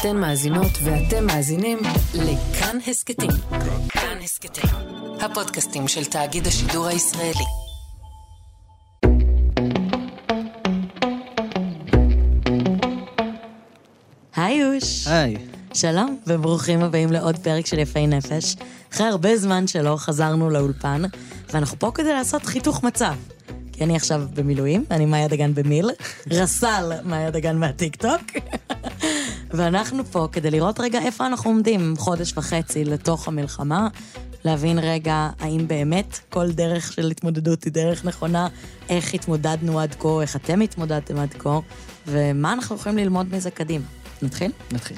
אתן מאזינות ואתם מאזינים לכאן הסכתים. כאן הסכתים, הפודקאסטים של תאגיד השידור הישראלי. היי יוש. היי. שלום, וברוכים הבאים לעוד פרק של יפי נפש. אחרי הרבה זמן שלא חזרנו לאולפן, ואנחנו פה כדי לעשות חיתוך מצב. כי אני עכשיו במילואים, אני מאיה דגן במיל, רס"ל מאיה דגן מהטיקטוק. ואנחנו פה כדי לראות רגע איפה אנחנו עומדים חודש וחצי לתוך המלחמה, להבין רגע האם באמת כל דרך של התמודדות היא דרך נכונה, איך התמודדנו עד כה, איך אתם התמודדתם עד כה, ומה אנחנו יכולים ללמוד מזה קדימה. נתחיל? נתחיל.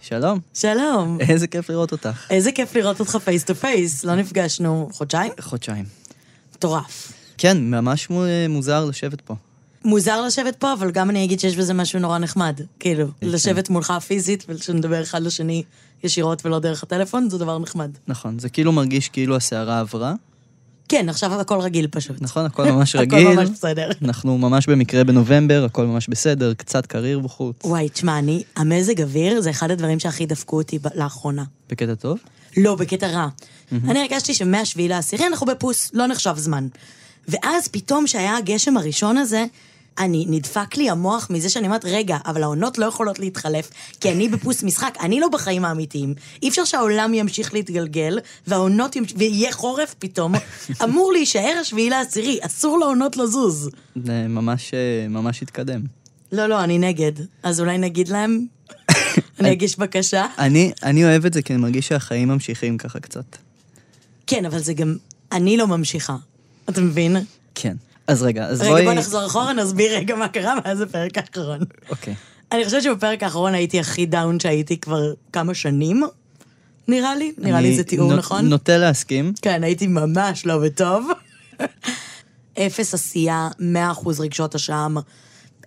שלום, שלום. איזה כיף לראות אותך. איזה כיף לראות אותך face to face. לא נפגשנו חודשיים? חודשיים. מטורף. כן, ממש מו- מוזר לשבת פה. מוזר לשבת פה, אבל גם אני אגיד שיש בזה משהו נורא נחמד. כאילו, לשבת מולך פיזית ושנדבר אחד לשני ישירות ולא דרך הטלפון, זה דבר נחמד. נכון, זה כאילו מרגיש כאילו הסערה עברה. כן, עכשיו הכל רגיל פשוט. נכון, הכל ממש הכל רגיל. ממש בסדר. אנחנו ממש במקרה בנובמבר, הכל ממש בסדר, קצת קריר בחוץ. וואי, תשמע, אני, המזג אוויר זה אחד הדברים שהכי דפקו אותי לאחרונה. בקטע טוב? לא, בקטע רע. אני הרגשתי שמהשביעי לעשירי אנחנו בפוס, לא נחשב זמן. ואז פתאום שהיה הגשם הראשון הזה, אני, נדפק לי המוח מזה שאני אומרת, רגע, אבל העונות לא יכולות להתחלף, כי אני בפוס משחק, אני לא בחיים האמיתיים. אי אפשר שהעולם ימשיך להתגלגל, והעונות ימש... ויהיה חורף פתאום. אמור להישאר השביעי לעשירי, אסור לעונות לזוז. זה ממש, אה, ממש התקדם. לא, לא, אני נגד. אז אולי נגיד להם, אני אגיש בקשה. אני, אני אוהב את זה כי אני מרגיש שהחיים ממשיכים ככה קצת. כן, אבל זה גם, אני לא ממשיכה. אתה מבין? כן. אז רגע, אז רגע, בואי... בוא נחזור אחורה, נסביר רגע מה קרה מאז הפרק האחרון. אוקיי. אני חושבת שבפרק האחרון הייתי הכי דאון שהייתי כבר כמה שנים, נראה לי. נראה לי זה תיאור נכון. נוטה להסכים. כן, הייתי ממש לא בטוב. אפס עשייה, מאה אחוז רגשות אשם,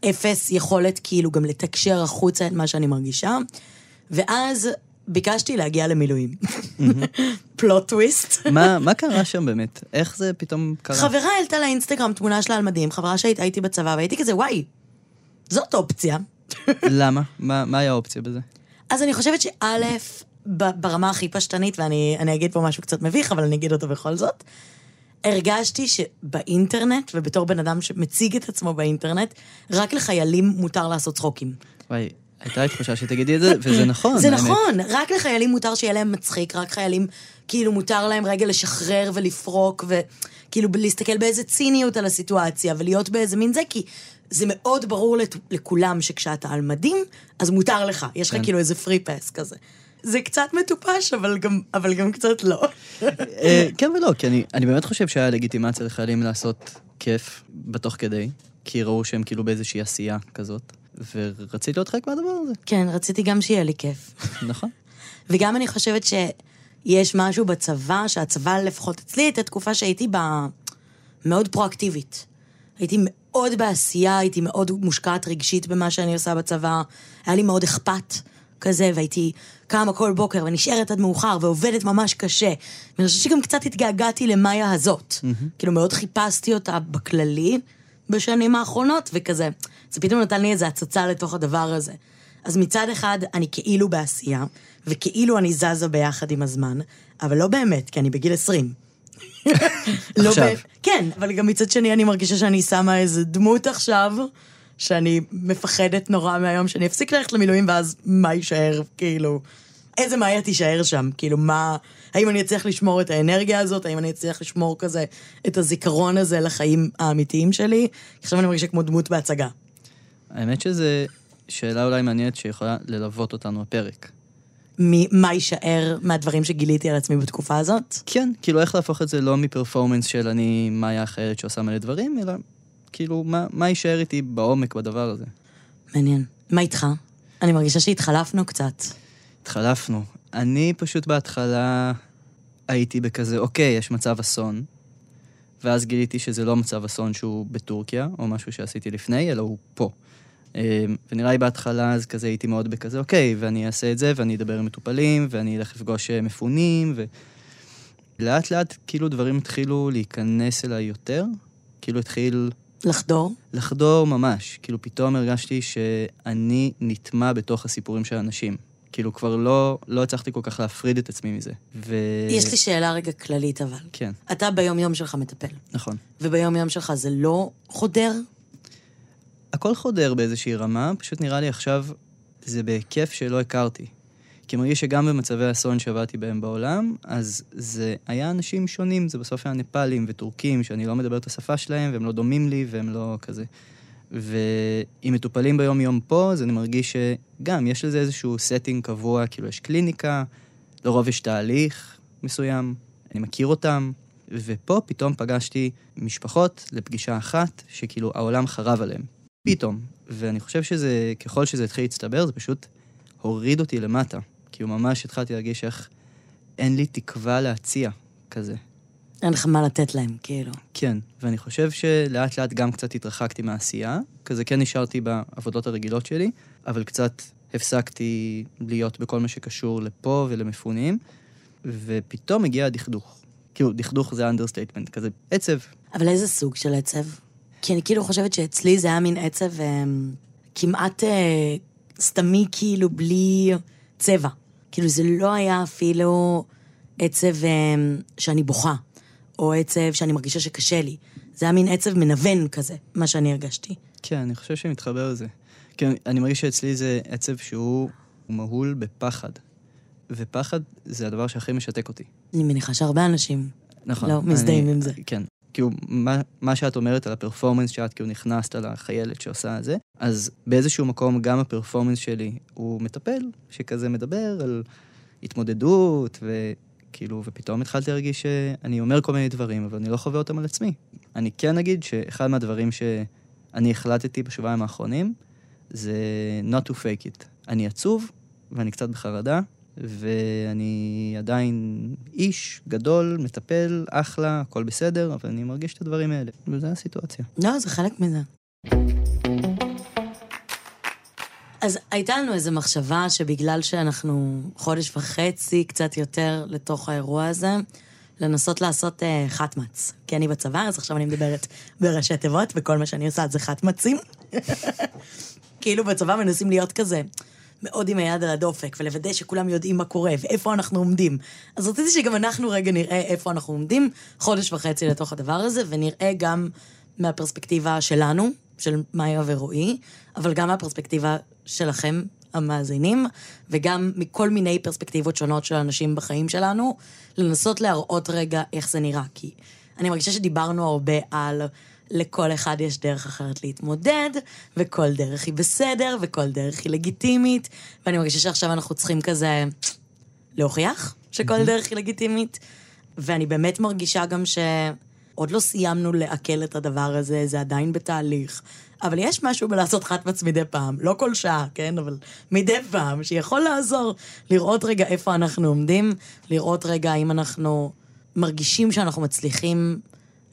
אפס יכולת כאילו גם לתקשר החוצה את מה שאני מרגישה. ואז ביקשתי להגיע למילואים. פלוט טוויסט. מה, מה קרה שם באמת? איך זה פתאום קרה? חברה העלתה לאינסטגרם תמונה שלה על מדים, חברה שהייתה איתי בצבא, והייתי כזה, וואי, זאת אופציה. למה? מה, מה היה האופציה בזה? אז אני חושבת שא', ברמה הכי פשטנית, ואני אני אגיד פה משהו קצת מביך, אבל אני אגיד אותו בכל זאת, הרגשתי שבאינטרנט, ובתור בן אדם שמציג את עצמו באינטרנט, רק לחיילים מותר לעשות צחוקים. וואי, הייתה לי תחושה שתגידי את זה, וזה נכון. זה. נכון, רק לחיילים מותר שיהיה להם מצחיק, רק חיילים, כאילו, מותר להם רגע לשחרר ולפרוק, וכאילו להסתכל באיזה ציניות על הסיטואציה, ולהיות באיזה מין זה, כי זה מאוד ברור לכולם שכשאתה על מדים, אז מותר לך, יש לך כן. כאילו איזה פרי פס כזה. זה קצת מטופש, אבל גם, אבל גם קצת לא. אה, כן ולא, כי אני, אני באמת חושב שהיה לגיטימציה לחיילים לעשות כיף בתוך כדי, כי ראו שהם כאילו באיזושהי עשייה כזאת, ורציתי להיות חלק מהדבר הזה, כן, רציתי גם שיהיה לי כיף. נכון? וגם אני חושבת שיש משהו בצבא, שהצבא, לפחות אצלי, הייתה תקופה שהייתי בה מאוד פרואקטיבית. הייתי מאוד בעשייה, הייתי מאוד מושקעת רגשית במה שאני עושה בצבא, היה לי מאוד אכפת כזה, והייתי קמה כל בוקר ונשארת עד מאוחר ועובדת ממש קשה. ואני חושבת שגם קצת התגעגעתי למאיה הזאת. כאילו מאוד חיפשתי אותה בכללי בשנים האחרונות, וכזה, זה פתאום נתן לי איזו הצצה לתוך הדבר הזה. אז מצד אחד, אני כאילו בעשייה, וכאילו אני זזה ביחד עם הזמן, אבל לא באמת, כי אני בגיל 20. לא עכשיו. ב- כן, אבל גם מצד שני אני מרגישה שאני שמה איזה דמות עכשיו, שאני מפחדת נורא מהיום שאני אפסיק ללכת למילואים, ואז מה יישאר, כאילו... איזה מאיה תישאר שם? כאילו, מה... האם אני אצליח לשמור את האנרגיה הזאת? האם אני אצליח לשמור כזה את הזיכרון הזה לחיים האמיתיים שלי? עכשיו אני מרגישה כמו דמות בהצגה. האמת שזו שאלה אולי מעניינת שיכולה ללוות אותנו הפרק. מה יישאר מהדברים שגיליתי על עצמי בתקופה הזאת? כן, כאילו איך להפוך את זה לא מפרפורמנס של אני מאיה החיילת שעושה מלא דברים, אלא כאילו מה, מה יישאר איתי בעומק בדבר הזה. מעניין. מה איתך? אני מרגישה שהתחלפנו קצת. התחלפנו. אני פשוט בהתחלה הייתי בכזה, אוקיי, יש מצב אסון, ואז גיליתי שזה לא מצב אסון שהוא בטורקיה, או משהו שעשיתי לפני, אלא הוא פה. אה, ונראה לי בהתחלה אז כזה הייתי מאוד בכזה, אוקיי, ואני אעשה את זה, ואני אדבר עם מטופלים, ואני אלך לפגוש אה, מפונים, ולאט לאט כאילו דברים התחילו להיכנס אליי יותר, כאילו התחיל לחדור? לחדור ממש. כאילו, פתאום הרגשתי שאני נטמע בתוך הסיפורים של האנשים. כאילו, כבר לא, לא הצלחתי כל כך להפריד את עצמי מזה. ו... יש לי שאלה רגע כללית אבל. כן, אתה ביום-יום שלך מטפל, נכון. וביום-יום שלך זה לא חודר? הכל חודר באיזושהי רמה, פשוט נראה לי עכשיו זה בהיקף שלא הכרתי. כי מרגיש שגם במצבי אסון שעבדתי בהם בעולם, אז זה היה אנשים שונים, זה בסוף היה נפאלים וטורקים, שאני לא מדבר את השפה שלהם, והם לא דומים לי, והם לא כזה. ואם מטופלים ביום-יום פה, אז אני מרגיש שגם יש לזה איזשהו setting קבוע, כאילו יש קליניקה, לרוב יש תהליך מסוים, אני מכיר אותם, ופה פתאום פגשתי משפחות לפגישה אחת, שכאילו העולם חרב עליהם. פתאום. ואני חושב שזה, ככל שזה התחיל להצטבר, זה פשוט הוריד אותי למטה. כאילו ממש התחלתי להרגיש איך אין לי תקווה להציע כזה. אין לך מה לתת להם, כאילו. כן, ואני חושב שלאט לאט גם קצת התרחקתי מהעשייה, כזה כן נשארתי בעבודות הרגילות שלי, אבל קצת הפסקתי להיות בכל מה שקשור לפה ולמפונים, ופתאום הגיע הדכדוך. כאילו, דכדוך זה understatement, כזה עצב. אבל איזה סוג של עצב? כי אני כאילו חושבת שאצלי זה היה מין עצב אה, כמעט אה, סתמי, כאילו, בלי צבע. כאילו, זה לא היה אפילו עצב אה, שאני בוכה, או עצב שאני מרגישה שקשה לי. זה היה מין עצב מנוון כזה, מה שאני הרגשתי. כן, אני חושב שמתחבר לזה. כן, אני מרגיש שאצלי זה עצב שהוא מהול בפחד. ופחד זה הדבר שהכי משתק אותי. אני מניחה שהרבה אנשים נכון. לא מזדהים עם זה. כן. כאילו, מה, מה שאת אומרת על הפרפורמנס שאת כאילו נכנסת לחיילת שעושה את זה, אז באיזשהו מקום גם הפרפורמנס שלי הוא מטפל, שכזה מדבר על התמודדות, וכאילו, ופתאום התחלתי להרגיש שאני אומר כל מיני דברים, אבל אני לא חווה אותם על עצמי. אני כן אגיד שאחד מהדברים שאני החלטתי בשבועיים האחרונים, זה not to fake it. אני עצוב, ואני קצת בחרדה, ואני עדיין איש גדול, מטפל, אחלה, הכל בסדר, אבל אני מרגיש את הדברים האלה. וזו הסיטואציה. לא, זה חלק מזה. אז הייתה לנו איזו מחשבה שבגלל שאנחנו חודש וחצי, קצת יותר, לתוך האירוע הזה, לנסות לעשות uh, חטמץ. כי אני בצבא, אז עכשיו אני מדברת בראשי תיבות, וכל מה שאני עושה זה חטמצים. כאילו בצבא מנסים להיות כזה מאוד עם היד על הדופק, ולוודא שכולם יודעים מה קורה, ואיפה אנחנו עומדים. אז רציתי שגם אנחנו רגע נראה איפה אנחנו עומדים, חודש וחצי לתוך הדבר הזה, ונראה גם מהפרספקטיבה שלנו, של מאיה ורועי, אבל גם מהפרספקטיבה שלכם, המאזינים, וגם מכל מיני פרספקטיבות שונות של אנשים בחיים שלנו, לנסות להראות רגע איך זה נראה. כי אני מרגישה שדיברנו הרבה על לכל אחד יש דרך אחרת להתמודד, וכל דרך היא בסדר, וכל דרך היא לגיטימית, ואני מרגישה שעכשיו אנחנו צריכים כזה להוכיח שכל דרך היא לגיטימית, ואני באמת מרגישה גם שעוד לא סיימנו לעכל את הדבר הזה, זה עדיין בתהליך. אבל יש משהו בלעשות חטמץ מדי פעם, לא כל שעה, כן? אבל מדי פעם, שיכול לעזור לראות רגע איפה אנחנו עומדים, לראות רגע אם אנחנו מרגישים שאנחנו מצליחים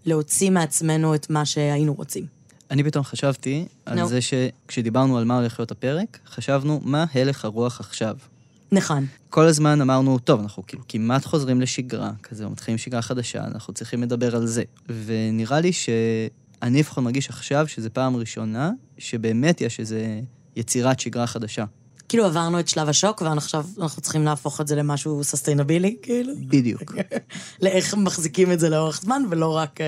להוציא מעצמנו את מה שהיינו רוצים. אני פתאום חשבתי על נו. זה שכשדיברנו על מה הולך להיות הפרק, חשבנו מה הלך הרוח עכשיו. נכון. כל הזמן אמרנו, טוב, אנחנו כאילו כמעט חוזרים לשגרה, כזה, מתחילים שגרה חדשה, אנחנו צריכים לדבר על זה. ונראה לי שאני לפחות מרגיש עכשיו שזו פעם ראשונה שבאמת יש איזו יצירת שגרה חדשה. כאילו עברנו את שלב השוק, ועכשיו אנחנו צריכים להפוך את זה למשהו סוסטיינבילי, כאילו. בדיוק. לאיך מחזיקים את זה לאורך זמן, ולא רק uh,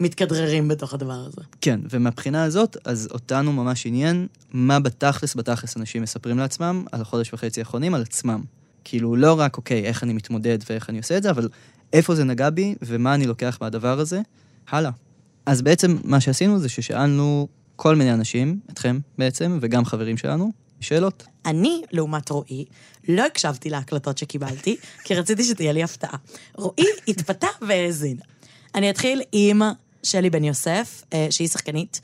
מתכדררים בתוך הדבר הזה. כן, ומהבחינה הזאת, אז אותנו ממש עניין מה בתכלס, בתכלס אנשים מספרים לעצמם על החודש וחצי האחרונים, על עצמם. כאילו, לא רק, אוקיי, איך אני מתמודד ואיך אני עושה את זה, אבל איפה זה נגע בי ומה אני לוקח מהדבר הזה, הלאה. אז בעצם מה שעשינו זה ששאלנו כל מיני אנשים, אתכם בעצם, וגם חברים שלנו, שאלות. אני, לעומת רועי, לא הקשבתי להקלטות שקיבלתי, כי רציתי שתהיה לי הפתעה. רועי התפתה והאזין. אני אתחיל עם שלי בן יוסף, אה, שהיא שחקנית,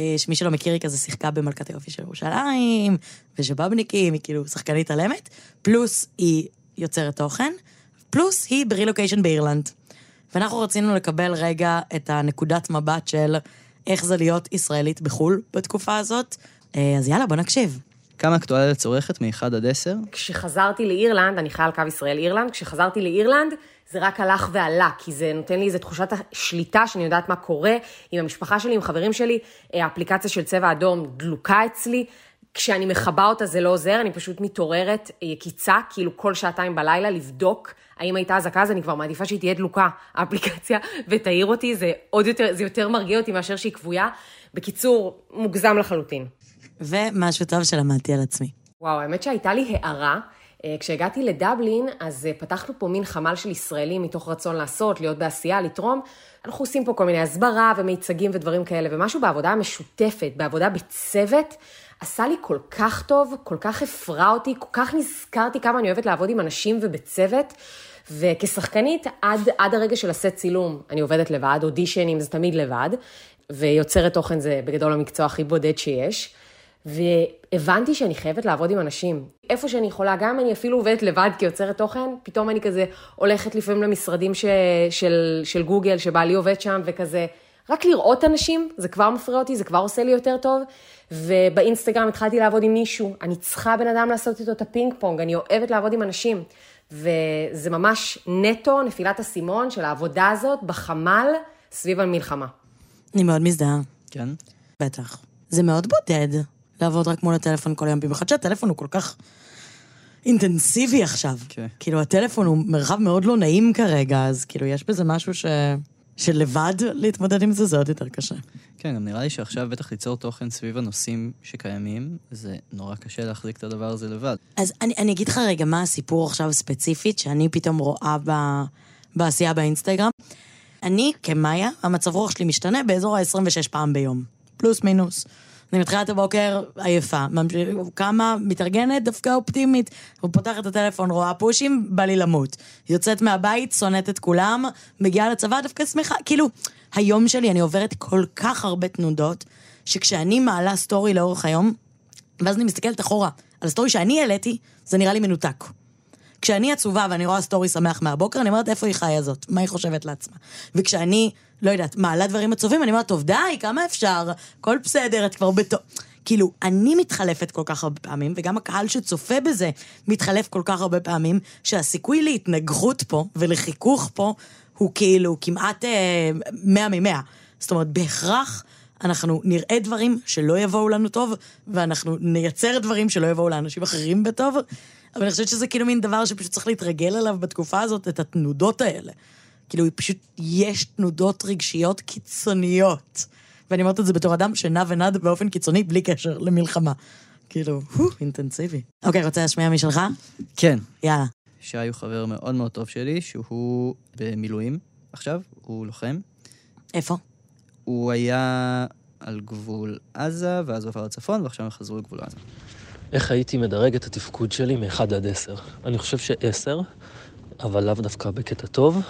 אה, שמי שלא מכיר, היא כזה שיחקה במלכת היופי של ירושלים, ושבאבניקים, היא כאילו שחקנית על אמת, פלוס היא יוצרת תוכן, פלוס היא ברילוקיישן באירלנד. ואנחנו רצינו לקבל רגע את הנקודת מבט של איך זה להיות ישראלית בחו"ל בתקופה הזאת. אה, אז יאללה, בוא נקשיב. כמה אקטואליה צורכת מ-1 עד 10? כשחזרתי לאירלנד, אני חיה על קו ישראל-אירלנד, כשחזרתי לאירלנד, זה רק הלך ועלה, כי זה נותן לי איזו תחושת השליטה, שאני יודעת מה קורה עם המשפחה שלי, עם חברים שלי. אה, האפליקציה של צבע אדום דלוקה אצלי. כשאני מכבה אותה זה לא עוזר, אני פשוט מתעוררת אה, יקיצה, כאילו כל שעתיים בלילה, לבדוק האם הייתה אזעקה, אז אני כבר מעדיפה שהיא תהיה דלוקה, האפליקציה, ותעיר אותי, זה עוד יותר, זה יותר מרגיע אותי מאשר שהיא כבויה. בקיצור, מוגזם לחלוטין. ומשהו טוב שלמדתי על עצמי. וואו, האמת שהייתה לי הערה. אה, כשהגעתי לדבלין, אז אה, פתחנו פה מין חמ"ל של ישראלים מתוך רצון לעשות, להיות בעשייה, לתרום. אנחנו עושים פה כל מיני הסברה ומיצגים ודברים כאלה, ומשהו בעבודה המשותפת, בעבודה בצוות, עשה לי כל כך טוב, כל כך הפרה אותי, כל כך נזכרתי כמה אני אוהבת לעבוד עם אנשים ובצוות. וכשחקנית, עד, עד הרגע של הסט צילום, אני עובדת לבד, אודישנים זה תמיד לבד, ויוצרת תוכן זה בגדול המקצוע הכי בודד שיש. והבנתי שאני חייבת לעבוד עם אנשים. איפה שאני יכולה, גם אם אני אפילו עובדת לבד כיוצרת תוכן, פתאום אני כזה הולכת לפעמים למשרדים ש... של, של גוגל, שבעלי עובד שם, וכזה, רק לראות אנשים, זה כבר מפרה אותי, זה כבר עושה לי יותר טוב. ובאינסטגרם התחלתי לעבוד עם מישהו, אני צריכה בן אדם לעשות איתו את הפינג פונג, אני אוהבת לעבוד עם אנשים. וזה ממש נטו נפילת אסימון של העבודה הזאת בחמ"ל סביב המלחמה. אני מאוד מזדהה. כן? בטח. זה מאוד בודד לעבוד רק מול הטלפון כל היום, במיוחד שהטלפון הוא כל כך אינטנסיבי עכשיו. כן. כאילו, הטלפון הוא מרחב מאוד לא נעים כרגע, אז כאילו, יש בזה משהו ש... שלבד להתמודד עם זה, זה עוד יותר קשה. כן, גם נראה לי שעכשיו בטח ליצור תוכן סביב הנושאים שקיימים, זה נורא קשה להחזיק את הדבר הזה לבד. אז אני, אני אגיד לך רגע מה הסיפור עכשיו ספציפית, שאני פתאום רואה ב, בעשייה באינסטגרם. אני, כמאיה, המצב רוח שלי משתנה באזור ה-26 פעם ביום. פלוס מינוס. אני מתחילה את הבוקר עייפה, קמה, מתארגנת, דווקא אופטימית. פותחת את הטלפון, רואה פושים, בא לי למות. יוצאת מהבית, שונאת את כולם, מגיעה לצבא, דווקא שמחה. כאילו, היום שלי, אני עוברת כל כך הרבה תנודות, שכשאני מעלה סטורי לאורך היום, ואז אני מסתכלת אחורה על הסטורי שאני העליתי, זה נראה לי מנותק. כשאני עצובה ואני רואה סטורי שמח מהבוקר, אני אומרת, איפה היא חיה זאת? מה היא חושבת לעצמה? וכשאני, לא יודעת, מעלה דברים עצובים, אני אומרת, טוב, די, כמה אפשר? הכל בסדר, את כבר בטוב. כאילו, אני מתחלפת כל כך הרבה פעמים, וגם הקהל שצופה בזה מתחלף כל כך הרבה פעמים, שהסיכוי להתנגחות פה ולחיכוך פה הוא כאילו כמעט אה, מאה ממאה. זאת אומרת, בהכרח אנחנו נראה דברים שלא יבואו לנו טוב, ואנחנו נייצר דברים שלא יבואו לאנשים אחרים בטוב, אבל אני חושבת שזה כאילו מין דבר שפשוט צריך להתרגל אליו בתקופה הזאת, את התנודות האלה. כאילו, פשוט יש תנודות רגשיות קיצוניות. ואני אומרת את זה בתור אדם שנע ונד באופן קיצוני בלי קשר למלחמה. כאילו, הו, אינטנסיבי. אוקיי, רוצה להשמיע משלך? כן. יאללה. שי הוא חבר מאוד מאוד טוב שלי, שהוא במילואים עכשיו, הוא לוחם. איפה? הוא היה על גבול עזה, ואז הוא עבר לצפון, ועכשיו הם חזרו לגבול עזה. איך הייתי מדרג את התפקוד שלי מ-1 עד 10? אני חושב ש-10, אבל לאו דווקא בקטע טוב.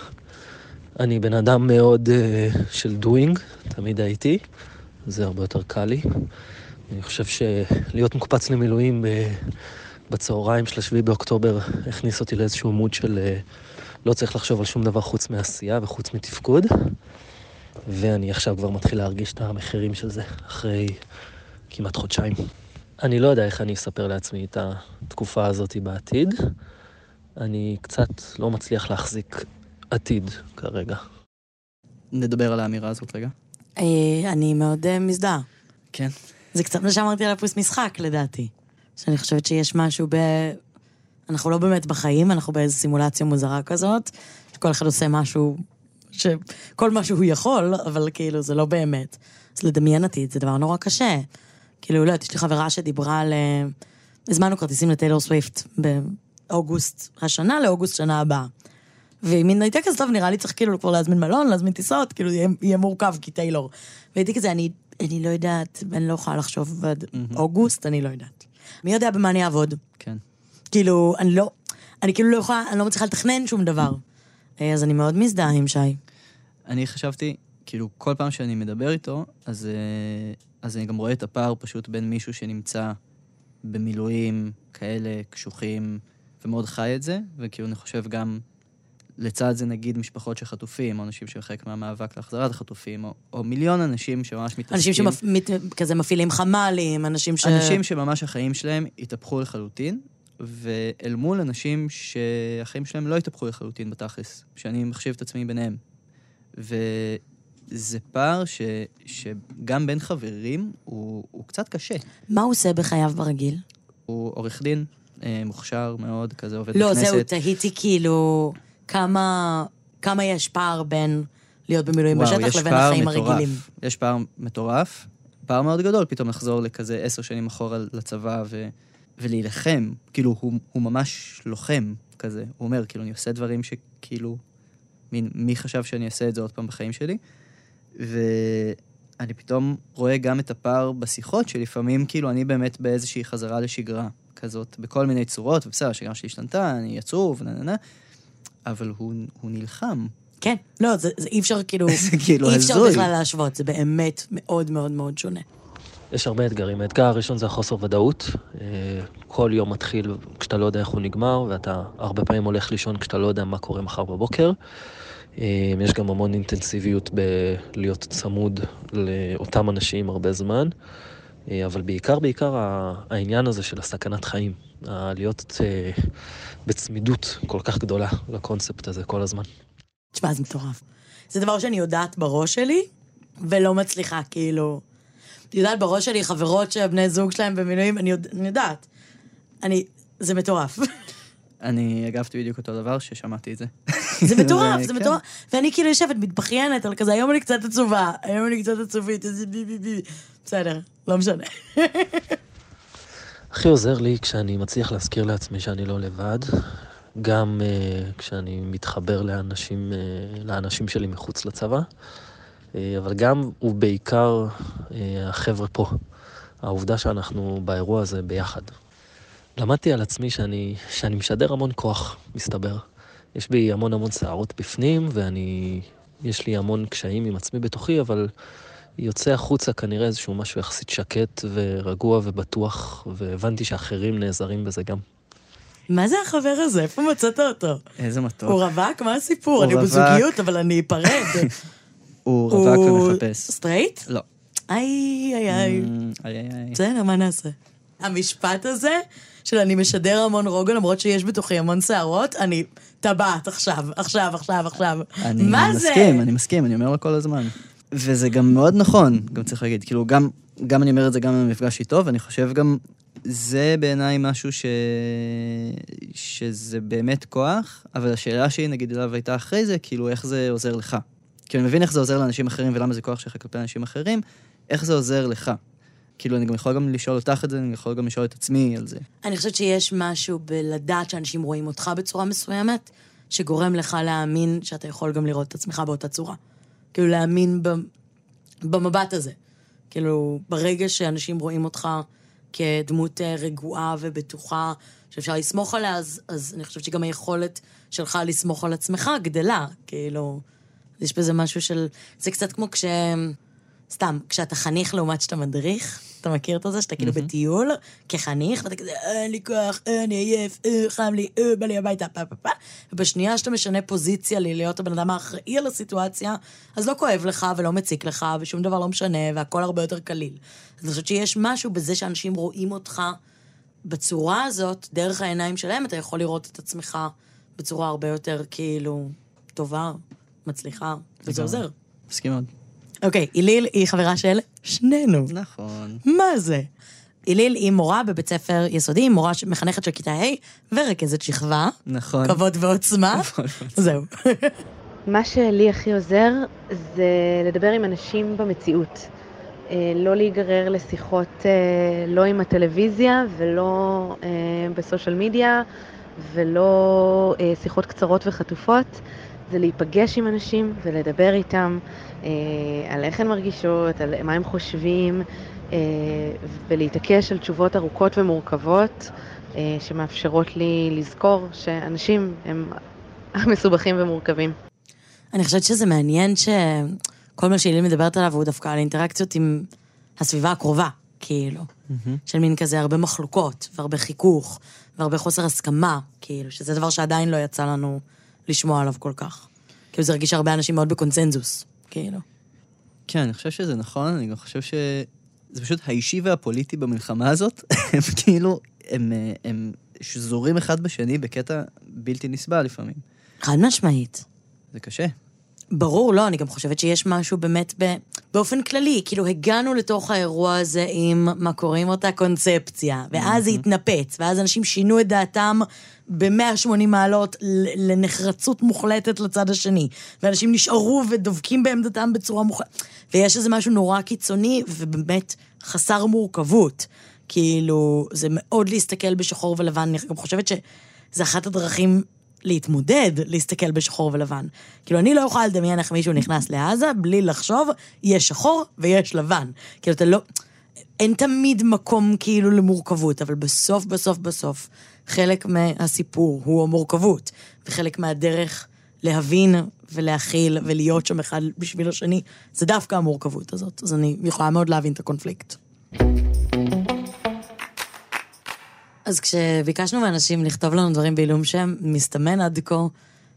אני בן אדם מאוד uh, של doing, תמיד הייתי, זה הרבה יותר קל לי. אני חושב שלהיות מוקפץ למילואים uh, בצהריים של השביעי באוקטובר הכניס אותי לאיזשהו מוד של uh, לא צריך לחשוב על שום דבר חוץ מעשייה וחוץ מתפקוד. ואני עכשיו כבר מתחיל להרגיש את המחירים של זה, אחרי כמעט חודשיים. אני לא יודע איך אני אספר לעצמי את התקופה הזאת בעתיד. אני קצת לא מצליח להחזיק עתיד כרגע. נדבר על האמירה הזאת רגע. אה, אני מאוד אה, מזדהה. כן. זה קצת מה שאמרתי על הפוס משחק, לדעתי. שאני חושבת שיש משהו ב... אנחנו לא באמת בחיים, אנחנו באיזו סימולציה מוזרה כזאת, שכל אחד עושה משהו, ש... כל מה שהוא יכול, אבל כאילו זה לא באמת. אז לדמיין עתיד זה דבר נורא קשה. כאילו, לא יודעת, יש לי חברה שדיברה על... אה, הזמנו כרטיסים לטיילור סוויפט באוגוסט השנה לאוגוסט שנה הבאה. והיא מין הייתה כזה, טוב, נראה לי צריך כאילו כבר להזמין מלון, להזמין טיסות, כאילו יהיה, יהיה מורכב, כי טיילור. והייתי כזה, אני, אני לא יודעת, אני לא יכולה לחשוב עד אוגוסט, אני לא יודעת. מי יודע במה אני אעבוד? כן. כאילו, אני לא, אני כאילו לא יכולה, אני לא מצליחה לתכנן שום דבר. אה, אז אני מאוד מזדהה עם שי. אני חשבתי, כאילו, כל פעם שאני מדבר איתו, אז, אה, אז אני גם רואה את הפער פשוט בין מישהו שנמצא במילואים כאלה קשוחים ומאוד חי את זה, וכאילו אני חושב גם לצד זה נגיד משפחות של חטופים, או אנשים שהם חלק מהמאבק להחזרת החטופים, או, או מיליון אנשים שממש מתעסקים. אנשים שכזה מפעילים חמ"לים, אנשים ש... אנשים שממש החיים שלהם התהפכו לחלוטין, ואל מול אנשים שהחיים שלהם לא התהפכו לחלוטין בתכלס, שאני מחשיב את עצמי ביניהם. וזה פער ש, שגם בין חברים הוא, הוא קצת קשה. מה הוא עושה בחייו ברגיל? הוא עורך דין, אה, מוכשר מאוד, כזה עובד לא, בכנסת. זהו, תהיתי כאילו כמה, כמה יש פער בין להיות במילואים וואו, בשטח לבין החיים מטורף. הרגילים. יש פער מטורף, פער מאוד גדול פתאום לחזור לכזה עשר שנים אחורה לצבא ו, ולהילחם. כאילו, הוא, הוא ממש לוחם כזה. הוא אומר, כאילו, אני עושה דברים שכאילו, מין, מי חשב שאני אעשה את זה עוד פעם בחיים שלי? ואני פתאום רואה גם את הפער בשיחות, שלפעמים כאילו אני באמת באיזושהי חזרה לשגרה כזאת, בכל מיני צורות, ובסדר, השגרה שלי השתנתה, אני עצוב, נה נה נה, אבל הוא, הוא נלחם. כן, לא, זה, זה אי אפשר כאילו, זה כאילו אי אפשר הזוי. בכלל להשוות, זה באמת מאוד מאוד מאוד שונה. יש הרבה אתגרים. האתגר הראשון זה החוסר ודאות. אה, כל יום מתחיל כשאתה לא יודע איך הוא נגמר, ואתה הרבה פעמים הולך לישון כשאתה לא יודע מה קורה מחר בבוקר. אה, יש גם המון אינטנסיביות בלהיות צמוד לאותם אנשים הרבה זמן, אה, אבל בעיקר, בעיקר העניין הזה של הסכנת חיים. להיות אה, בצמידות כל כך גדולה לקונספט הזה כל הזמן. תשמע, זה מטורף. זה דבר שאני יודעת בראש שלי, ולא מצליחה, כאילו... אני יודעת בראש שלי, חברות שהבני זוג שלהם במילואים, אני, יודע, אני יודעת. אני... זה מטורף. אני הגבתי בדיוק אותו דבר ששמעתי את זה. זה מטורף, זה כן. מטורף. ואני כאילו יושבת, מתבכיינת על כזה, היום אני קצת עצובה, היום אני קצת עצובית, איזה בי בי בי. בסדר, לא משנה. הכי עוזר לי כשאני מצליח להזכיר לעצמי שאני לא לבד, גם uh, כשאני מתחבר לאנשים, uh, לאנשים שלי מחוץ לצבא, uh, אבל גם ובעיקר uh, החבר'ה פה. העובדה שאנחנו באירוע הזה ביחד. למדתי על עצמי שאני, שאני משדר המון כוח, מסתבר. יש בי המון המון שערות בפנים, ואני... יש לי המון קשיים עם עצמי בתוכי, אבל יוצא החוצה כנראה איזשהו משהו יחסית שקט ורגוע ובטוח, והבנתי שאחרים נעזרים בזה גם. מה זה החבר הזה? איפה מצאת אותו? איזה מתוק. הוא רווק? מה הסיפור? הוא אני רווק. בזוגיות, אבל אני אפרד. הוא רווק ומחפש. סטרייט? לא. איי, איי, איי. אמ, איי, איי, איי. בסדר, מה נעשה? המשפט הזה, של אני משדר המון רוגע, למרות שיש בתוכי המון סערות, אני טבעת עכשיו, עכשיו, עכשיו, עכשיו. אני מה זה? מסכים, אני מסכים, אני אומר לו כל הזמן. וזה גם מאוד נכון, גם צריך להגיד. כאילו, גם, גם אני אומר את זה גם במפגש איתו, ואני חושב גם, זה בעיניי משהו ש... שזה באמת כוח, אבל השאלה שלי, נגיד, אליו הייתה אחרי זה, כאילו, איך זה עוזר לך? כי אני מבין איך זה עוזר לאנשים אחרים ולמה זה כוח שלך כלפי אנשים אחרים, איך זה עוזר לך? כאילו, אני גם יכול גם לשאול אותך את זה, אני יכול גם לשאול את עצמי על זה. אני חושבת שיש משהו בלדעת שאנשים רואים אותך בצורה מסוימת, שגורם לך להאמין שאתה יכול גם לראות את עצמך באותה צורה. כאילו, להאמין ב... במבט הזה. כאילו, ברגע שאנשים רואים אותך כדמות אה, רגועה ובטוחה, שאפשר לסמוך עליה, אז, אז אני חושבת שגם היכולת שלך לסמוך על עצמך גדלה. כאילו, יש בזה משהו של... זה קצת כמו כש... סתם, כשאתה חניך לעומת שאתה מדריך, אתה מכיר את זה? שאתה כאילו בטיול, כחניך, ואתה כזה, "אה, אין לי כוח, אני עייף, אה, חם לי, אה, בא לי הביתה, פה פה פה. ובשנייה שאתה משנה פוזיציה ללהיות הבן אדם האחראי על הסיטואציה, אז לא כואב לך ולא מציק לך, ושום דבר לא משנה, והכל הרבה יותר קליל. אז אני חושבת שיש משהו בזה שאנשים רואים אותך בצורה הזאת, דרך העיניים שלהם, אתה יכול לראות את עצמך בצורה הרבה יותר כאילו טובה, מצליחה, וזה. עוזר. מסכים מאוד. אוקיי, איליל היא חברה של שנינו. נכון. מה זה? איליל היא מורה בבית ספר יסודי, מורה ש- מחנכת של כיתה ה' ורכזת שכבה. נכון. כבוד ועוצמה. זהו. מה שלי הכי עוזר זה לדבר עם אנשים במציאות. אה, לא להיגרר לשיחות אה, לא עם הטלוויזיה ולא אה, בסושיאל מדיה ולא שיחות קצרות וחטופות. זה להיפגש עם אנשים ולדבר איתם על איך הן מרגישות, על מה הם חושבים, אה, ולהתעקש על תשובות ארוכות ומורכבות אה, שמאפשרות לי לזכור שאנשים הם מסובכים ומורכבים. אני חושבת שזה מעניין שכל מה שאיליל מדברת עליו הוא דווקא על אינטראקציות עם הסביבה הקרובה, כאילו. של מין כזה הרבה מחלוקות, והרבה חיכוך, והרבה חוסר הסכמה, כאילו, שזה דבר שעדיין לא יצא לנו לשמוע עליו כל כך. כאילו, זה הרגיש שהרבה אנשים מאוד בקונצנזוס, כאילו. כן, אני חושב שזה נכון, אני גם חושב שזה פשוט האישי והפוליטי במלחמה הזאת, הם כאילו, הם, אה, הם שזורים אחד בשני בקטע בלתי נסבל לפעמים. חד משמעית. זה קשה. ברור, לא, אני גם חושבת שיש משהו באמת ב... באופן כללי, כאילו הגענו לתוך האירוע הזה עם מה קוראים אותה קונספציה, ואז זה התנפץ, ואז אנשים שינו את דעתם ב-180 מעלות לנחרצות מוחלטת לצד השני, ואנשים נשארו ודובקים בעמדתם בצורה מוחלטת, ויש איזה משהו נורא קיצוני ובאמת חסר מורכבות. כאילו, זה מאוד להסתכל בשחור ולבן, אני גם חושבת שזה אחת הדרכים להתמודד, להסתכל בשחור ולבן. כאילו, אני לא יכולה לדמיין איך מישהו נכנס לעזה בלי לחשוב, יש שחור ויש לבן. כאילו, אתה לא... אין תמיד מקום כאילו למורכבות, אבל בסוף, בסוף, בסוף, חלק מהסיפור הוא המורכבות, וחלק מהדרך להבין ולהכיל ולהיות שם אחד בשביל השני, זה דווקא המורכבות הזאת. אז אני יכולה מאוד להבין את הקונפליקט. אז כשביקשנו מאנשים לכתוב לנו דברים בעילום שם, מסתמן עד כה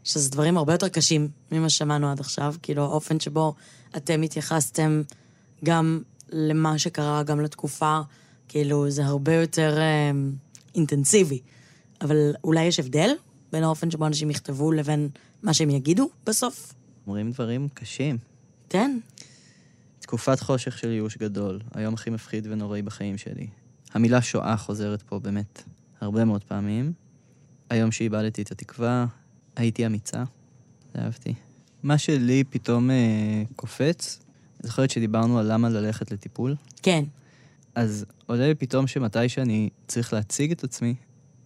שזה דברים הרבה יותר קשים ממה ששמענו עד עכשיו. כאילו, האופן שבו אתם התייחסתם גם למה שקרה, גם לתקופה, כאילו, זה הרבה יותר אה, אינטנסיבי. אבל אולי יש הבדל בין האופן שבו אנשים יכתבו לבין מה שהם יגידו בסוף? אומרים דברים קשים. כן. תקופת חושך של ייאוש גדול, היום הכי מפחיד ונוראי בחיים שלי. המילה שואה חוזרת פה באמת הרבה מאוד פעמים. היום שאיבדתי את התקווה, הייתי אמיצה, אהבתי. מה שלי פתאום אה, קופץ, זוכרת שדיברנו על למה ללכת לטיפול? כן. אז עולה לי פתאום שמתי שאני צריך להציג את עצמי,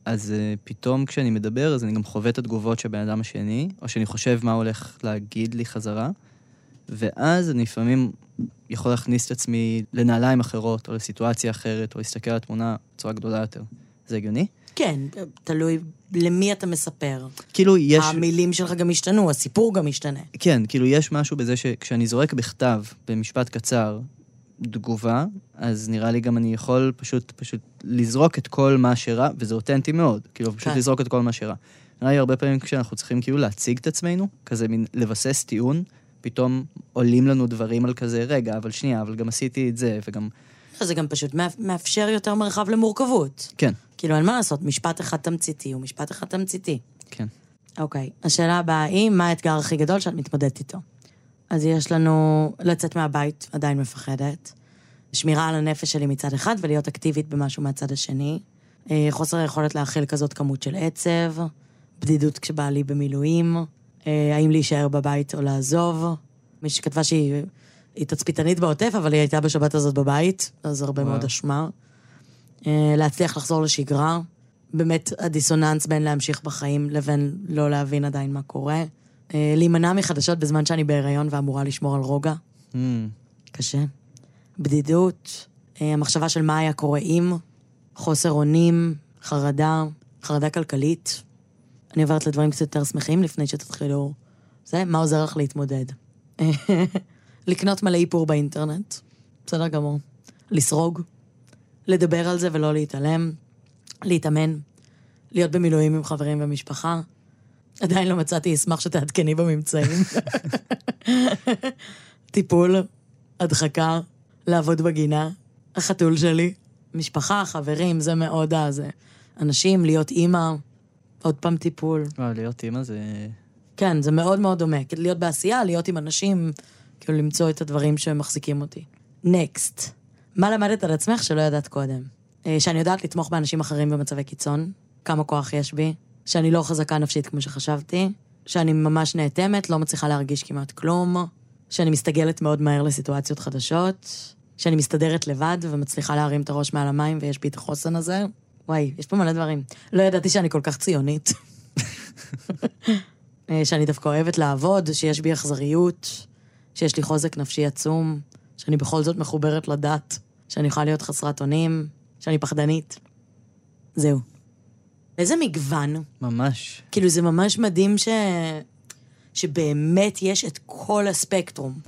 אז uh, פתאום כשאני מדבר, אז אני גם חווה את התגובות של הבן אדם השני, או שאני חושב מה הולך להגיד לי חזרה, ואז אני לפעמים יכול להכניס את עצמי לנעליים אחרות, או לסיטואציה אחרת, או להסתכל על התמונה בצורה גדולה יותר. זה הגיוני? כן, תלוי למי אתה מספר. כאילו יש... המילים שלך גם השתנו, הסיפור גם משתנה. כן, כאילו יש משהו בזה שכשאני זורק בכתב, במשפט קצר, תגובה, אז נראה לי גם אני יכול פשוט, פשוט לזרוק את כל מה שרע, וזה אותנטי מאוד, כאילו פשוט כן. לזרוק את כל מה שרע. נראה לי הרבה פעמים כשאנחנו צריכים כאילו להציג את עצמנו, כזה מין לבסס טיעון, פתאום עולים לנו דברים על כזה, רגע, אבל שנייה, אבל גם עשיתי את זה, וגם... זה גם פשוט מאפ- מאפשר יותר מרחב למורכבות. כן, כאילו, אין מה לעשות, משפט אחד תמציתי הוא משפט אחד תמציתי. כן. אוקיי, השאלה הבאה היא, מה האתגר הכי גדול שאת מתמודדת איתו? אז יש לנו לצאת מהבית, עדיין מפחדת. שמירה על הנפש שלי מצד אחד ולהיות אקטיבית במשהו מהצד השני. אה, חוסר היכולת להכיל כזאת כמות של עצב, בדידות כשבעלי במילואים, האם להישאר בבית או לעזוב. מישהי שכתבה שהיא היא תצפיתנית בעוטף, אבל היא הייתה בשבת הזאת בבית, אז הרבה וואו. מאוד אשמה. אה, להצליח לחזור לשגרה. באמת הדיסוננס בין להמשיך בחיים לבין לא להבין עדיין מה קורה. אה, להימנע מחדשות בזמן שאני בהיריון ואמורה לשמור על רוגע. Mm, קשה. בדידות, אה, המחשבה של מה היה קורה אם, חוסר אונים, חרדה, חרדה כלכלית. אני עוברת לדברים קצת יותר שמחים לפני שתתחילו... זה, מה עוזר לך להתמודד? לקנות מלא איפור באינטרנט, בסדר גמור. לסרוג, לדבר על זה ולא להתעלם, להתאמן, להיות במילואים עם חברים ומשפחה. עדיין לא מצאתי, אשמח שתעדכני בממצאים. טיפול, הדחקה, לעבוד בגינה, החתול שלי, משפחה, חברים, זה מאוד הזה. אנשים, להיות אימא, עוד פעם טיפול. וואו, להיות אימא זה... כן, זה מאוד מאוד דומה. להיות בעשייה, להיות עם אנשים, כאילו למצוא את הדברים שמחזיקים אותי. נקסט. מה למדת על עצמך שלא ידעת קודם? אה, שאני יודעת לתמוך באנשים אחרים במצבי קיצון, כמה כוח יש בי, שאני לא חזקה נפשית כמו שחשבתי, שאני ממש נאטמת, לא מצליחה להרגיש כמעט כלום, שאני מסתגלת מאוד מהר לסיטואציות חדשות, שאני מסתדרת לבד ומצליחה להרים את הראש מעל המים ויש בי את החוסן הזה. וואי, יש פה מלא דברים. לא ידעתי שאני כל כך ציונית. אה, שאני דווקא אוהבת לעבוד, שיש בי אכזריות, שיש לי חוזק נפשי עצום, שאני בכל זאת מחוברת לדת, שאני יכולה להיות חסרת אונים, שאני פחדנית. זהו. איזה מגוון. ממש. כאילו, זה ממש מדהים ש... שבאמת יש את כל הספקטרום.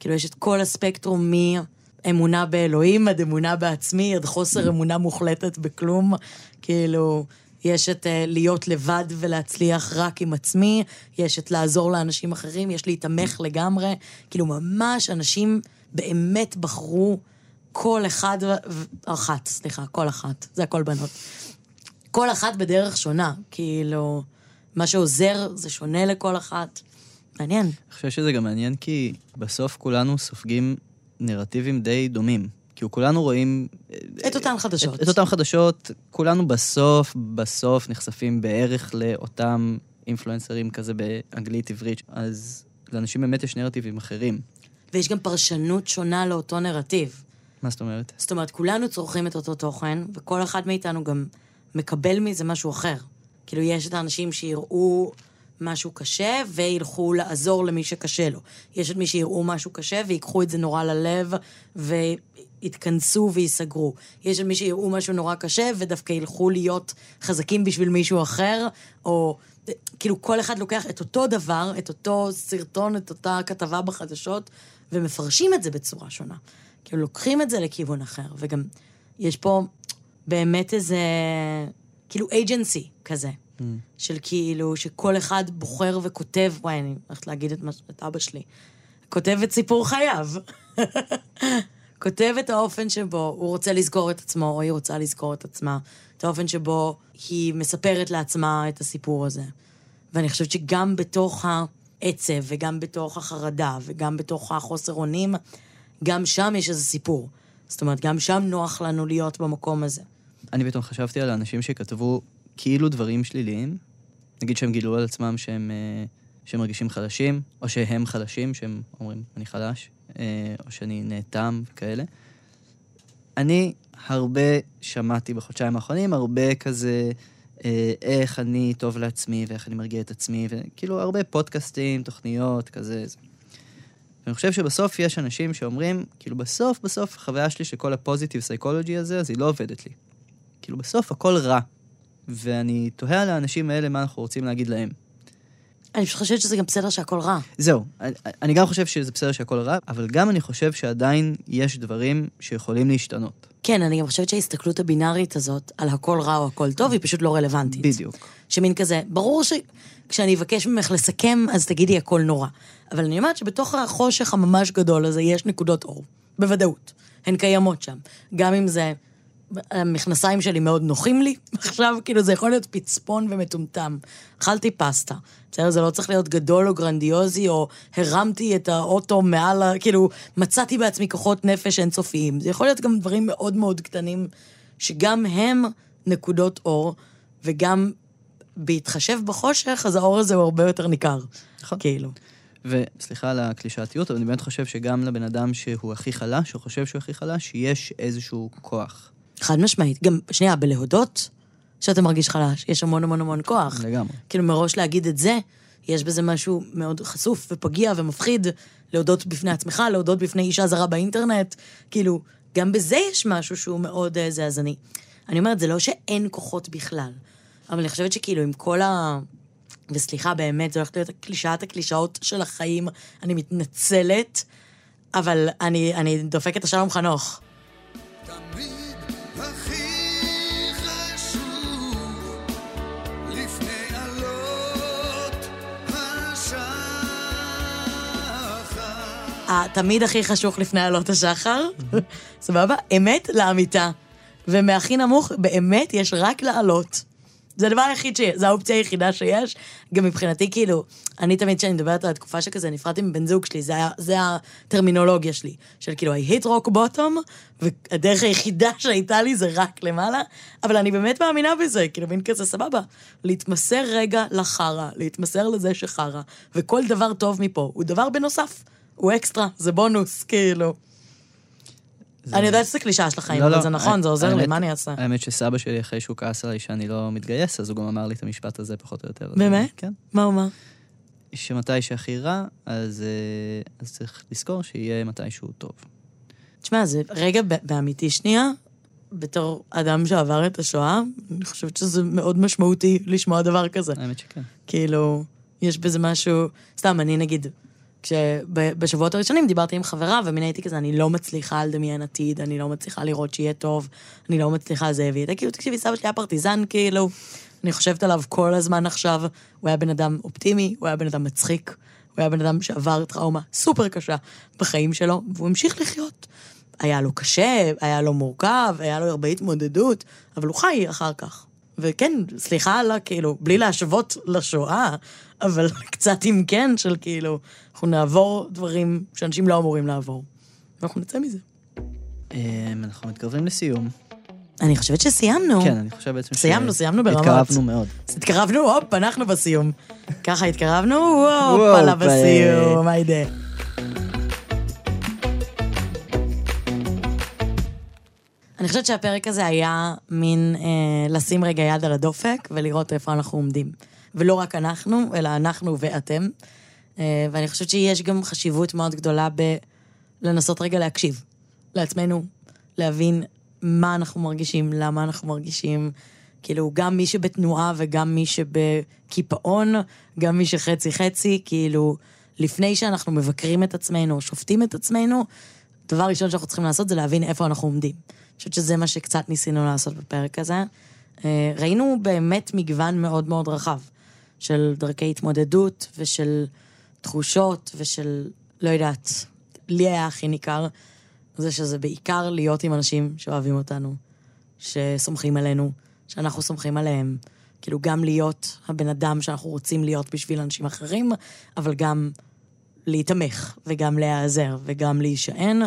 כאילו, יש את כל הספקטרום מאמונה באלוהים עד אמונה בעצמי, עד חוסר אמונה מוחלטת בכלום. כאילו, יש את uh, להיות לבד ולהצליח רק עם עצמי, יש את לעזור לאנשים אחרים, יש להתמך לגמרי. כאילו, ממש אנשים באמת בחרו כל אחד, אחת, סליחה, כל אחת. זה הכל בנות. כל אחת בדרך שונה. כאילו, מה שעוזר זה שונה לכל אחת. מעניין. אני חושב שזה גם מעניין כי בסוף כולנו סופגים נרטיבים די דומים. כאילו כולנו רואים... את אותן חדשות. את, את אותן חדשות, כולנו בסוף, בסוף נחשפים בערך לאותם אינפלואנסרים כזה באנגלית עברית, אז לאנשים באמת יש נרטיבים אחרים. ויש גם פרשנות שונה לאותו נרטיב. מה זאת אומרת? זאת אומרת, כולנו צורכים את אותו תוכן, וכל אחד מאיתנו גם מקבל מזה משהו אחר. כאילו, יש את האנשים שיראו משהו קשה, וילכו לעזור למי שקשה לו. יש את מי שיראו משהו קשה, ויקחו את זה נורא ללב, ויתכנסו וייסגרו. יש את מי שיראו משהו נורא קשה, ודווקא ילכו להיות חזקים בשביל מישהו אחר, או... כאילו, כל אחד לוקח את אותו דבר, את אותו סרטון, את אותה כתבה בחדשות, ומפרשים את זה בצורה שונה. כאילו, לוקחים את זה לכיוון אחר, וגם יש פה באמת איזה, כאילו, agency כזה, mm. של כאילו, שכל אחד בוחר וכותב, וואי, אני הולכת להגיד את, מה, את אבא שלי, כותב את סיפור חייו. כותב את האופן שבו הוא רוצה לזכור את עצמו, או היא רוצה לזכור את עצמה, את האופן שבו היא מספרת לעצמה את הסיפור הזה. ואני חושבת שגם בתוך העצב, וגם בתוך החרדה, וגם בתוך החוסר אונים, גם שם יש איזה סיפור. זאת אומרת, גם שם נוח לנו להיות במקום הזה. אני פתאום חשבתי על האנשים שכתבו כאילו דברים שליליים, נגיד שהם גילו על עצמם שהם, אה, שהם מרגישים חלשים, או שהם חלשים, שהם אומרים, אני חלש, אה, או שאני נאטם וכאלה. אני הרבה שמעתי בחודשיים האחרונים, הרבה כזה, אה, איך אני טוב לעצמי ואיך אני מרגיע את עצמי, וכאילו הרבה פודקאסטים, תוכניות, כזה. זה. ואני חושב שבסוף יש אנשים שאומרים, כאילו בסוף, בסוף, החוויה שלי של כל הפוזיטיב סייקולוגי הזה, אז היא לא עובדת לי. כאילו בסוף הכל רע. ואני תוהה על האנשים האלה מה אנחנו רוצים להגיד להם. אני פשוט חושבת שזה גם בסדר שהכל רע. זהו, אני גם חושב שזה בסדר שהכל רע, אבל גם אני חושב שעדיין יש דברים שיכולים להשתנות. כן, אני גם חושבת שההסתכלות הבינארית הזאת על הכל רע או הכל טוב, היא פשוט לא רלוונטית. בדיוק. שמין כזה, ברור שכשאני אבקש ממך לסכם, אז תגידי הכל נורא. אבל אני אומרת שבתוך החושך הממש גדול הזה יש נקודות אור. בוודאות. הן קיימות שם. גם אם זה... המכנסיים שלי מאוד נוחים לי, עכשיו כאילו זה יכול להיות פצפון ומטומטם. אכלתי פסטה, בסדר? זה לא צריך להיות גדול או גרנדיוזי, או הרמתי את האוטו מעל ה... כאילו, מצאתי בעצמי כוחות נפש אינסופיים. זה יכול להיות גם דברים מאוד מאוד קטנים, שגם הם נקודות אור, וגם בהתחשב בחושך, אז האור הזה הוא הרבה יותר ניכר. נכון. כאילו. וסליחה על הקלישאתיות, אבל אני באמת חושב שגם לבן אדם שהוא הכי חלש, או חושב שהוא הכי חלש, יש איזשהו כוח. חד משמעית. גם, שנייה, בלהודות שאתה מרגיש חלש, יש המון המון המון כוח. לגמרי. כאילו, מראש להגיד את זה, יש בזה משהו מאוד חשוף ופגיע ומפחיד, להודות בפני עצמך, להודות בפני אישה זרה באינטרנט, כאילו, גם בזה יש משהו שהוא מאוד uh, זעזני. אני אומרת, זה לא שאין כוחות בכלל, אבל אני חושבת שכאילו, עם כל ה... וסליחה, באמת, זו הולכת להיות קלישאת הקלישאות של החיים, אני מתנצלת, אבל אני, אני דופקת את השלום חנוך. תמיד תמיד הכי חשוך לפני עלות השחר, סבבה? אמת לאמיתה. ומהכי נמוך, באמת, יש רק לעלות. זה הדבר היחיד שיש, זו האופציה היחידה שיש. גם מבחינתי, כאילו, אני תמיד, כשאני מדברת על התקופה שכזה, נפרדתי מבן זוג שלי, זה, היה, זה הטרמינולוגיה שלי. של כאילו, I hit rock bottom, והדרך היחידה שהייתה לי זה רק למעלה, אבל אני באמת מאמינה בזה, כאילו, מין כזה, סבבה. להתמסר רגע לחרא, להתמסר לזה שחרא, וכל דבר טוב מפה הוא דבר בנוסף. הוא אקסטרה, זה בונוס, כאילו. זה... אני יודעת שזה קלישאה של החיים, לא, אבל לא, זה נכון, זה עוזר האמת, לי, מה אני אעשה? האמת שסבא שלי, אחרי שהוא כעס עליי שאני לא מתגייס, אז הוא גם אמר לי את המשפט הזה פחות או יותר. באמת? כן. מה הוא אמר? שמתי שהכי רע, אז, אה, אז צריך לזכור שיהיה מתי שהוא טוב. תשמע, זה רגע באמיתי שנייה, בתור אדם שעבר את השואה, אני חושבת שזה מאוד משמעותי לשמוע דבר כזה. האמת שכן. כאילו, יש בזה משהו... סתם, אני נגיד, כשבשבועות הראשונים דיברתי עם חברה, ומין הייתי כזה, אני לא מצליחה לדמיין עתיד, אני לא מצליחה לראות שיהיה טוב, אני לא מצליחה זה, והיא הייתה כאילו, תקשיבי, סבא שלי היה פרטיזן, כאילו, אני חושבת עליו כל הזמן עכשיו, הוא היה בן אדם אופטימי, הוא היה בן אדם מצחיק, הוא היה בן אדם שעבר טראומה סופר קשה בחיים שלו, והוא המשיך לחיות. היה לו קשה, היה לו מורכב, היה לו הרבה התמודדות, אבל הוא חי אחר כך. וכן, סליחה על ה... כאילו, בלי להשוות לשואה, אבל קצת אם כן, של כאילו, אנחנו נעבור דברים שאנשים לא אמורים לעבור. ואנחנו נצא מזה. אמ, אנחנו מתקרבים לסיום. אני חושבת שסיימנו. כן, אני חושב בעצם ש... סיימנו, סיימנו ברמות. התקרבנו מאוד. התקרבנו, הופ, אנחנו בסיום. ככה התקרבנו, הופלה ב- בסיום, היידה. אני חושבת שהפרק הזה היה מין אה, לשים רגע יד על הדופק ולראות איפה אנחנו עומדים. ולא רק אנחנו, אלא אנחנו ואתם. אה, ואני חושבת שיש גם חשיבות מאוד גדולה בלנסות רגע להקשיב לעצמנו, להבין מה אנחנו מרגישים, למה אנחנו מרגישים. כאילו, גם מי שבתנועה וגם מי שבקיפאון, גם מי שחצי-חצי, כאילו, לפני שאנחנו מבקרים את עצמנו שופטים את עצמנו, דבר ראשון שאנחנו צריכים לעשות זה להבין איפה אנחנו עומדים. אני חושבת שזה מה שקצת ניסינו לעשות בפרק הזה. אה, ראינו באמת מגוון מאוד מאוד רחב של דרכי התמודדות ושל תחושות ושל, לא יודעת, לי היה הכי ניכר, זה שזה בעיקר להיות עם אנשים שאוהבים אותנו, שסומכים עלינו, שאנחנו סומכים עליהם. כאילו, גם להיות הבן אדם שאנחנו רוצים להיות בשביל אנשים אחרים, אבל גם להיתמך, וגם להיעזר, וגם להישען,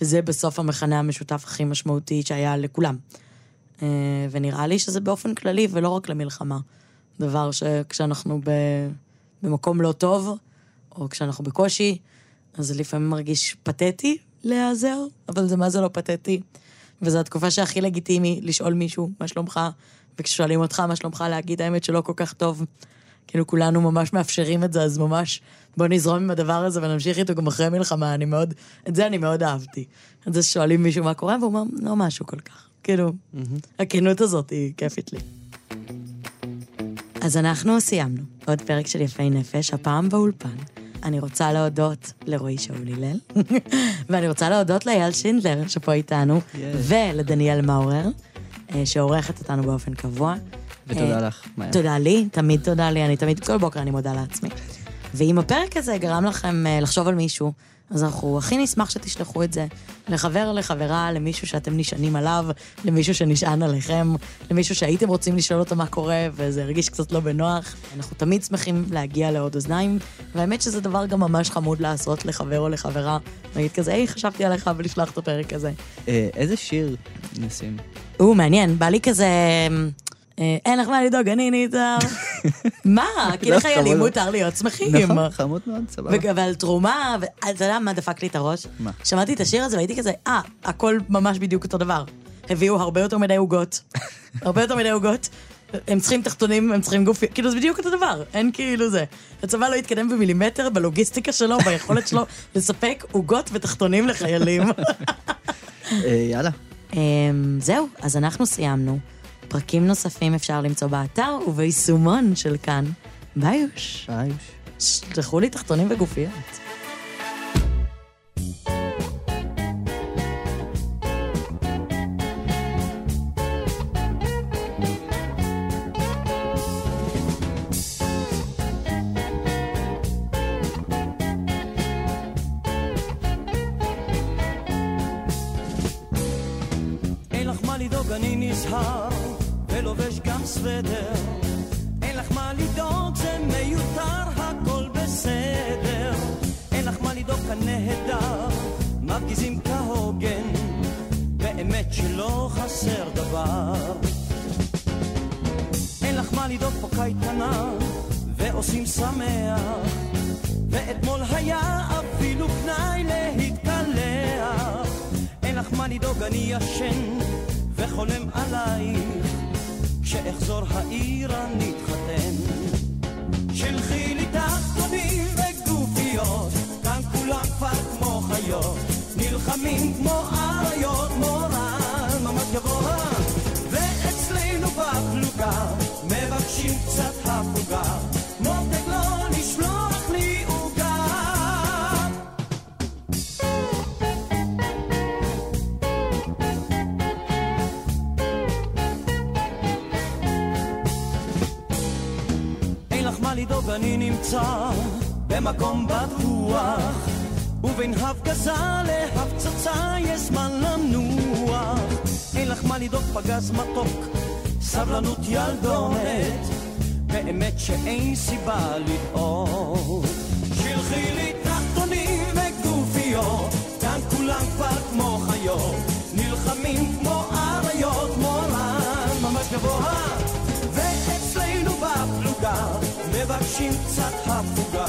וזה בסוף המכנה המשותף הכי משמעותי שהיה לכולם. אה, ונראה לי שזה באופן כללי, ולא רק למלחמה. דבר שכשאנחנו ב... במקום לא טוב, או כשאנחנו בקושי, אז זה לפעמים מרגיש פתטי להיעזר, אבל זה מה זה לא פתטי. וזו התקופה שהכי לגיטימי לשאול מישהו, מה שלומך? וכששואלים אותך מה שלומך, להגיד האמת שלא כל כך טוב. כאילו כולנו ממש מאפשרים את זה, אז ממש בוא נזרום עם הדבר הזה ונמשיך איתו גם אחרי מלחמה, אני מאוד, את זה אני מאוד אהבתי. את זה ששואלים מישהו מה קורה, והוא אומר, לא משהו כל כך. כאילו, הכנות הזאת היא כיפית לי. אז אנחנו סיימנו עוד פרק של יפי נפש, הפעם באולפן. אני רוצה להודות לרועי שאול הלל, ואני רוצה להודות לאייל שינדלר, שפה איתנו, ולדניאל מאורר, אה, שעורכת אותנו באופן קבוע. ותודה אה, לך, מאיה. תודה לי, תמיד תודה לי, אני תמיד, כל בוקר אני מודה לעצמי. ואם הפרק הזה גרם לכם אה, לחשוב על מישהו, אז אנחנו הכי נשמח שתשלחו את זה לחבר, לחברה, למישהו שאתם נשענים עליו, למישהו שנשען עליכם, למישהו שהייתם רוצים לשאול אותו מה קורה, וזה הרגיש קצת לא בנוח. אנחנו תמיד שמחים להגיע לעוד אוזניים, והאמת שזה דבר גם ממש חמוד לעשות לחבר או לחברה, להגיד כזה, היי, חשבתי עליך ולשלוח את הפרק הזה. אה, איזה שיר נשים? הוא מעניין, בא לי כזה... אה, אין לך מה לדאוג, אני ניצר. מה? כי לא, לחיילים חמוד. מותר להיות שמחים. נכון, חמוד מאוד, סבבה. ועל תרומה, ואתה יודע מה דפק לי את הראש? מה? שמעתי את השיר הזה והייתי כזה, אה, הכל ממש בדיוק אותו דבר. הביאו הרבה יותר מדי עוגות. הרבה יותר מדי עוגות. הם צריכים תחתונים, הם צריכים גופי, כאילו זה בדיוק אותו דבר, אין כאילו זה. הצבא לא התקדם במילימטר בלוגיסטיקה שלו, ביכולת שלו לספק עוגות ותחתונים לחיילים. אה, יאללה. אמ, זהו, אז אנחנו סיימנו. פרקים נוספים אפשר למצוא באתר וביישומון של כאן. ביוש. ביי. שלחו לי תחתונים וגופיות. נמצא במקום בטוח, ובין הפגזה להפצצה יש זמן לנוח. אין לך מה לדאוג, פגז מתוק, סבלנות ילדונת, באמת שאין סיבה לדאוג. שלחי לי תחתונים וגופיות, כאן כולם כבר כמו חיות, נלחמים כמו אריות, מורן ממש גבוה, מבקשים קצת הפוגה,